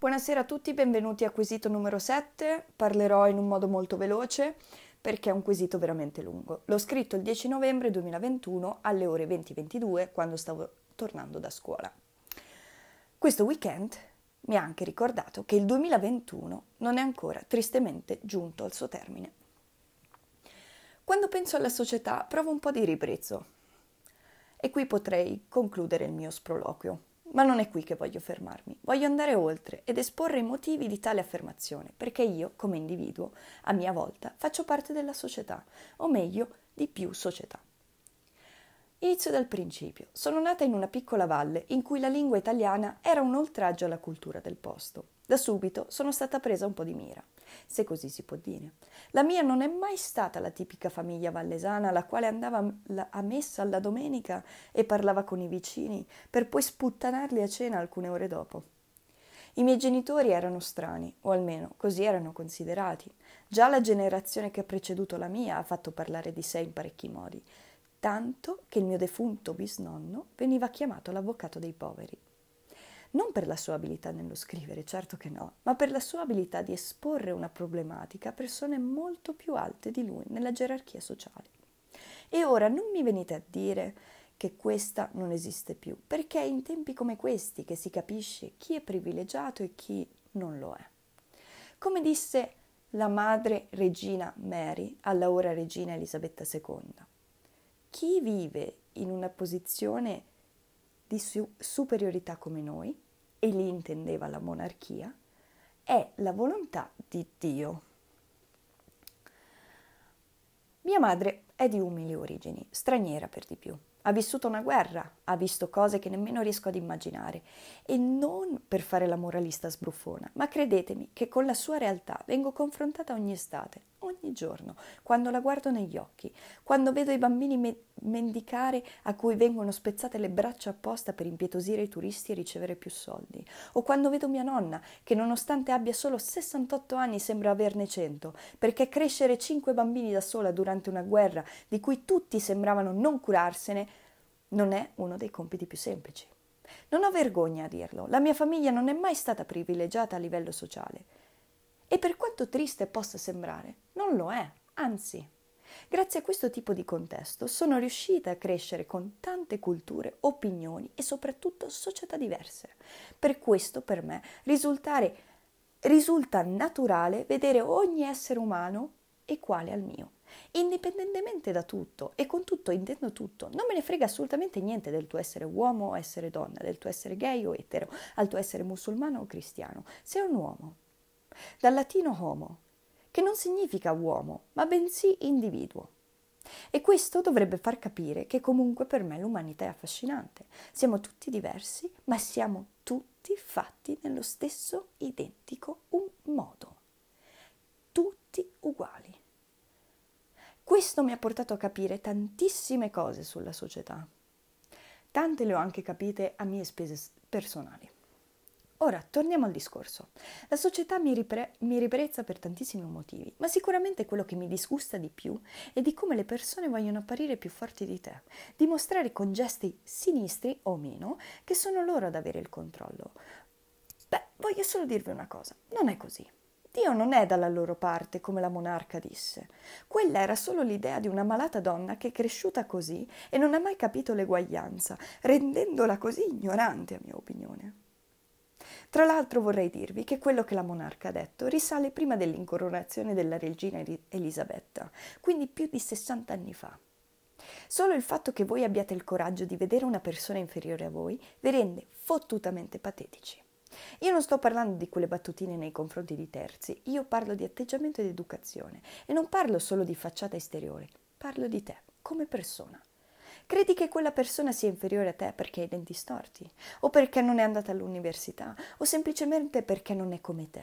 Buonasera a tutti, benvenuti a quesito numero 7. Parlerò in un modo molto veloce perché è un quesito veramente lungo. L'ho scritto il 10 novembre 2021 alle ore 20.22 quando stavo tornando da scuola. Questo weekend mi ha anche ricordato che il 2021 non è ancora tristemente giunto al suo termine. Quando penso alla società provo un po' di ribrezzo e qui potrei concludere il mio sproloquio. Ma non è qui che voglio fermarmi, voglio andare oltre ed esporre i motivi di tale affermazione, perché io, come individuo, a mia volta, faccio parte della società, o meglio, di più società. Inizio dal principio. Sono nata in una piccola valle in cui la lingua italiana era un oltraggio alla cultura del posto. Da subito sono stata presa un po' di mira se così si può dire. La mia non è mai stata la tipica famiglia vallesana la quale andava a messa alla domenica e parlava con i vicini per poi sputtanarli a cena alcune ore dopo. I miei genitori erano strani, o almeno così erano considerati. Già la generazione che ha preceduto la mia ha fatto parlare di sé in parecchi modi, tanto che il mio defunto bisnonno veniva chiamato l'avvocato dei poveri non per la sua abilità nello scrivere, certo che no, ma per la sua abilità di esporre una problematica a persone molto più alte di lui nella gerarchia sociale. E ora non mi venite a dire che questa non esiste più, perché è in tempi come questi che si capisce chi è privilegiato e chi non lo è. Come disse la madre regina Mary alla ora regina Elisabetta II, chi vive in una posizione di su- superiorità come noi, e lì intendeva la monarchia, è la volontà di Dio. Mia madre è di umili origini, straniera per di più. Ha vissuto una guerra, ha visto cose che nemmeno riesco ad immaginare e non per fare la moralista sbruffona, ma credetemi che con la sua realtà vengo confrontata ogni estate, ogni giorno, quando la guardo negli occhi, quando vedo i bambini me- mendicare a cui vengono spezzate le braccia apposta per impietosire i turisti e ricevere più soldi, o quando vedo mia nonna che nonostante abbia solo 68 anni sembra averne 100, perché crescere cinque bambini da sola durante una guerra di cui tutti sembravano non curarsene non è uno dei compiti più semplici. Non ho vergogna a dirlo, la mia famiglia non è mai stata privilegiata a livello sociale. E per quanto triste possa sembrare, non lo è, anzi. Grazie a questo tipo di contesto sono riuscita a crescere con tante culture, opinioni e soprattutto società diverse. Per questo per me risulta naturale vedere ogni essere umano uguale al mio indipendentemente da tutto, e con tutto intendo tutto, non me ne frega assolutamente niente del tuo essere uomo o essere donna, del tuo essere gay o etero, al tuo essere musulmano o cristiano. Sei un uomo. Dal latino homo, che non significa uomo, ma bensì individuo. E questo dovrebbe far capire che comunque per me l'umanità è affascinante. Siamo tutti diversi, ma siamo tutti fatti nello stesso identico modo. Tutti uguali. Questo mi ha portato a capire tantissime cose sulla società. Tante le ho anche capite a mie spese personali. Ora, torniamo al discorso. La società mi, ripre- mi riprezza per tantissimi motivi, ma sicuramente quello che mi disgusta di più è di come le persone vogliono apparire più forti di te, dimostrare con gesti sinistri o meno che sono loro ad avere il controllo. Beh, voglio solo dirvi una cosa, non è così. Dio non è dalla loro parte, come la monarca disse. Quella era solo l'idea di una malata donna che è cresciuta così e non ha mai capito l'eguaglianza, rendendola così ignorante, a mia opinione. Tra l'altro vorrei dirvi che quello che la monarca ha detto risale prima dell'incoronazione della regina Elisabetta, quindi più di 60 anni fa. Solo il fatto che voi abbiate il coraggio di vedere una persona inferiore a voi vi rende fottutamente patetici. Io non sto parlando di quelle battutine nei confronti di terzi, io parlo di atteggiamento ed educazione e non parlo solo di facciata esteriore, parlo di te come persona. Credi che quella persona sia inferiore a te perché hai i denti storti, o perché non è andata all'università, o semplicemente perché non è come te,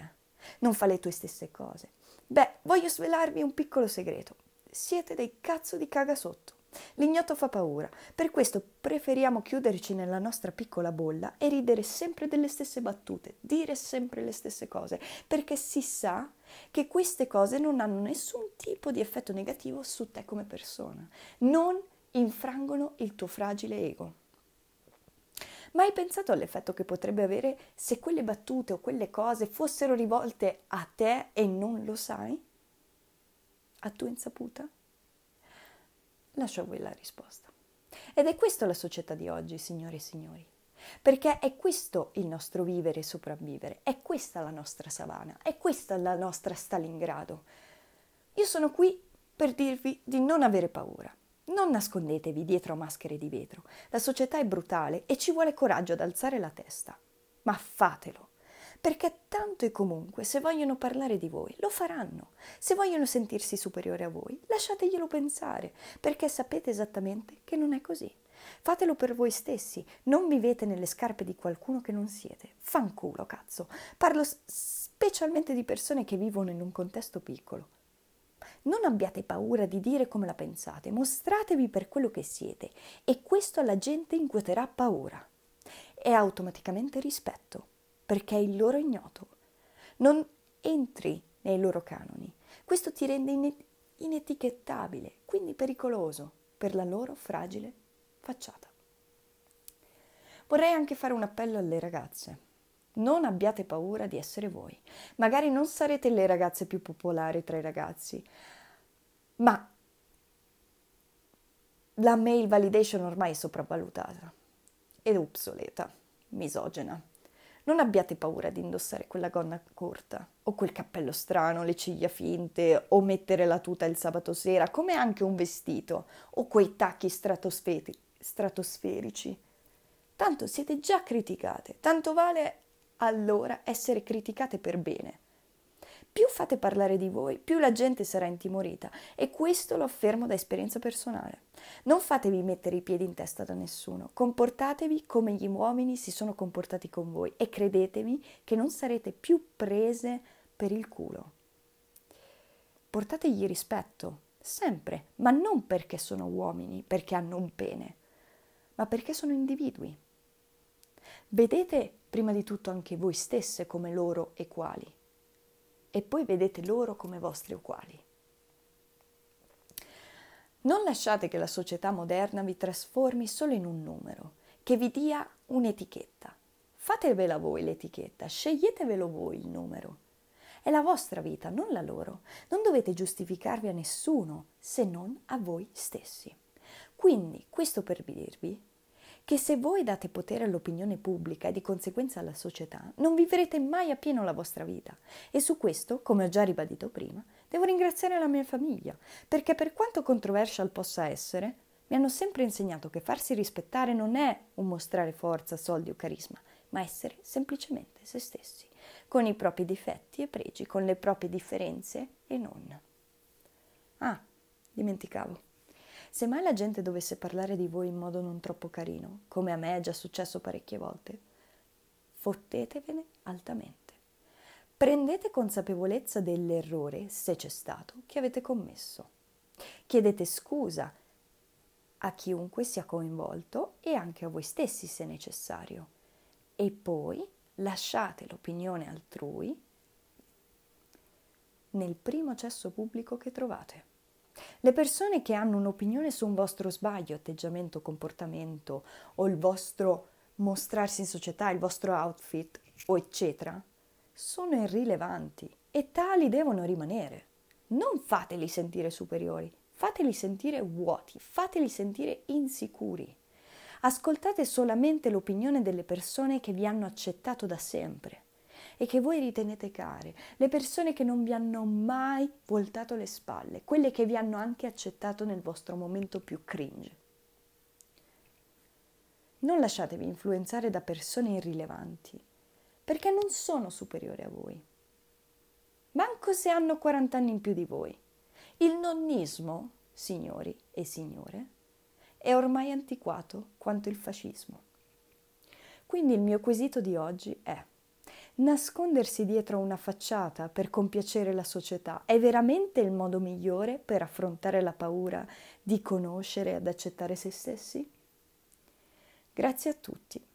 non fa le tue stesse cose. Beh, voglio svelarvi un piccolo segreto. Siete dei cazzo di caga sotto. L'ignoto fa paura, per questo preferiamo chiuderci nella nostra piccola bolla e ridere sempre delle stesse battute, dire sempre le stesse cose, perché si sa che queste cose non hanno nessun tipo di effetto negativo su te come persona, non infrangono il tuo fragile ego. Ma hai pensato all'effetto che potrebbe avere se quelle battute o quelle cose fossero rivolte a te e non lo sai? A tua insaputa? Lascio a voi la risposta. Ed è questa la società di oggi, signore e signori. Perché è questo il nostro vivere e sopravvivere, è questa la nostra savana, è questa la nostra Stalingrado. Io sono qui per dirvi di non avere paura. Non nascondetevi dietro maschere di vetro. La società è brutale e ci vuole coraggio ad alzare la testa. Ma fatelo. Perché tanto e comunque, se vogliono parlare di voi, lo faranno. Se vogliono sentirsi superiori a voi, lasciateglielo pensare, perché sapete esattamente che non è così. Fatelo per voi stessi, non vivete nelle scarpe di qualcuno che non siete. Fanculo, cazzo. Parlo specialmente di persone che vivono in un contesto piccolo. Non abbiate paura di dire come la pensate, mostratevi per quello che siete e questo alla gente incuoterà paura e automaticamente rispetto, perché è il loro ignoto. Non entri nei loro canoni. Questo ti rende inetichettabile, quindi pericoloso per la loro fragile facciata. Vorrei anche fare un appello alle ragazze. Non abbiate paura di essere voi. Magari non sarete le ragazze più popolari tra i ragazzi, ma la mail validation ormai è sopravvalutata ed obsoleta, misogena. Non abbiate paura di indossare quella gonna corta o quel cappello strano, le ciglia finte o mettere la tuta il sabato sera, come anche un vestito o quei tacchi stratosferi- stratosferici. Tanto siete già criticate, tanto vale allora essere criticate per bene più fate parlare di voi, più la gente sarà intimorita e questo lo affermo da esperienza personale. Non fatevi mettere i piedi in testa da nessuno, comportatevi come gli uomini si sono comportati con voi e credetemi che non sarete più prese per il culo. Portategli rispetto, sempre, ma non perché sono uomini, perché hanno un pene, ma perché sono individui. Vedete prima di tutto anche voi stesse come loro e quali e poi vedete loro come vostri uguali. Non lasciate che la società moderna vi trasformi solo in un numero, che vi dia un'etichetta. Fatevela voi l'etichetta, sceglietevelo voi il numero. È la vostra vita, non la loro. Non dovete giustificarvi a nessuno se non a voi stessi. Quindi, questo per dirvi che se voi date potere all'opinione pubblica e di conseguenza alla società, non vivrete mai appieno la vostra vita. E su questo, come ho già ribadito prima, devo ringraziare la mia famiglia, perché per quanto controversial possa essere, mi hanno sempre insegnato che farsi rispettare non è un mostrare forza, soldi o carisma, ma essere semplicemente se stessi, con i propri difetti e pregi, con le proprie differenze e non. Ah, dimenticavo. Se mai la gente dovesse parlare di voi in modo non troppo carino, come a me è già successo parecchie volte, fottetevene altamente. Prendete consapevolezza dell'errore, se c'è stato, che avete commesso. Chiedete scusa a chiunque sia coinvolto e anche a voi stessi se necessario. E poi lasciate l'opinione altrui nel primo cesso pubblico che trovate. Le persone che hanno un'opinione su un vostro sbaglio, atteggiamento, comportamento o il vostro mostrarsi in società, il vostro outfit o eccetera, sono irrilevanti e tali devono rimanere. Non fateli sentire superiori, fateli sentire vuoti, fateli sentire insicuri. Ascoltate solamente l'opinione delle persone che vi hanno accettato da sempre e che voi ritenete care, le persone che non vi hanno mai voltato le spalle, quelle che vi hanno anche accettato nel vostro momento più cringe. Non lasciatevi influenzare da persone irrilevanti, perché non sono superiori a voi. Manco se hanno 40 anni in più di voi. Il nonnismo, signori e signore, è ormai antiquato quanto il fascismo. Quindi il mio quesito di oggi è Nascondersi dietro una facciata per compiacere la società è veramente il modo migliore per affrontare la paura di conoscere ed accettare se stessi? Grazie a tutti.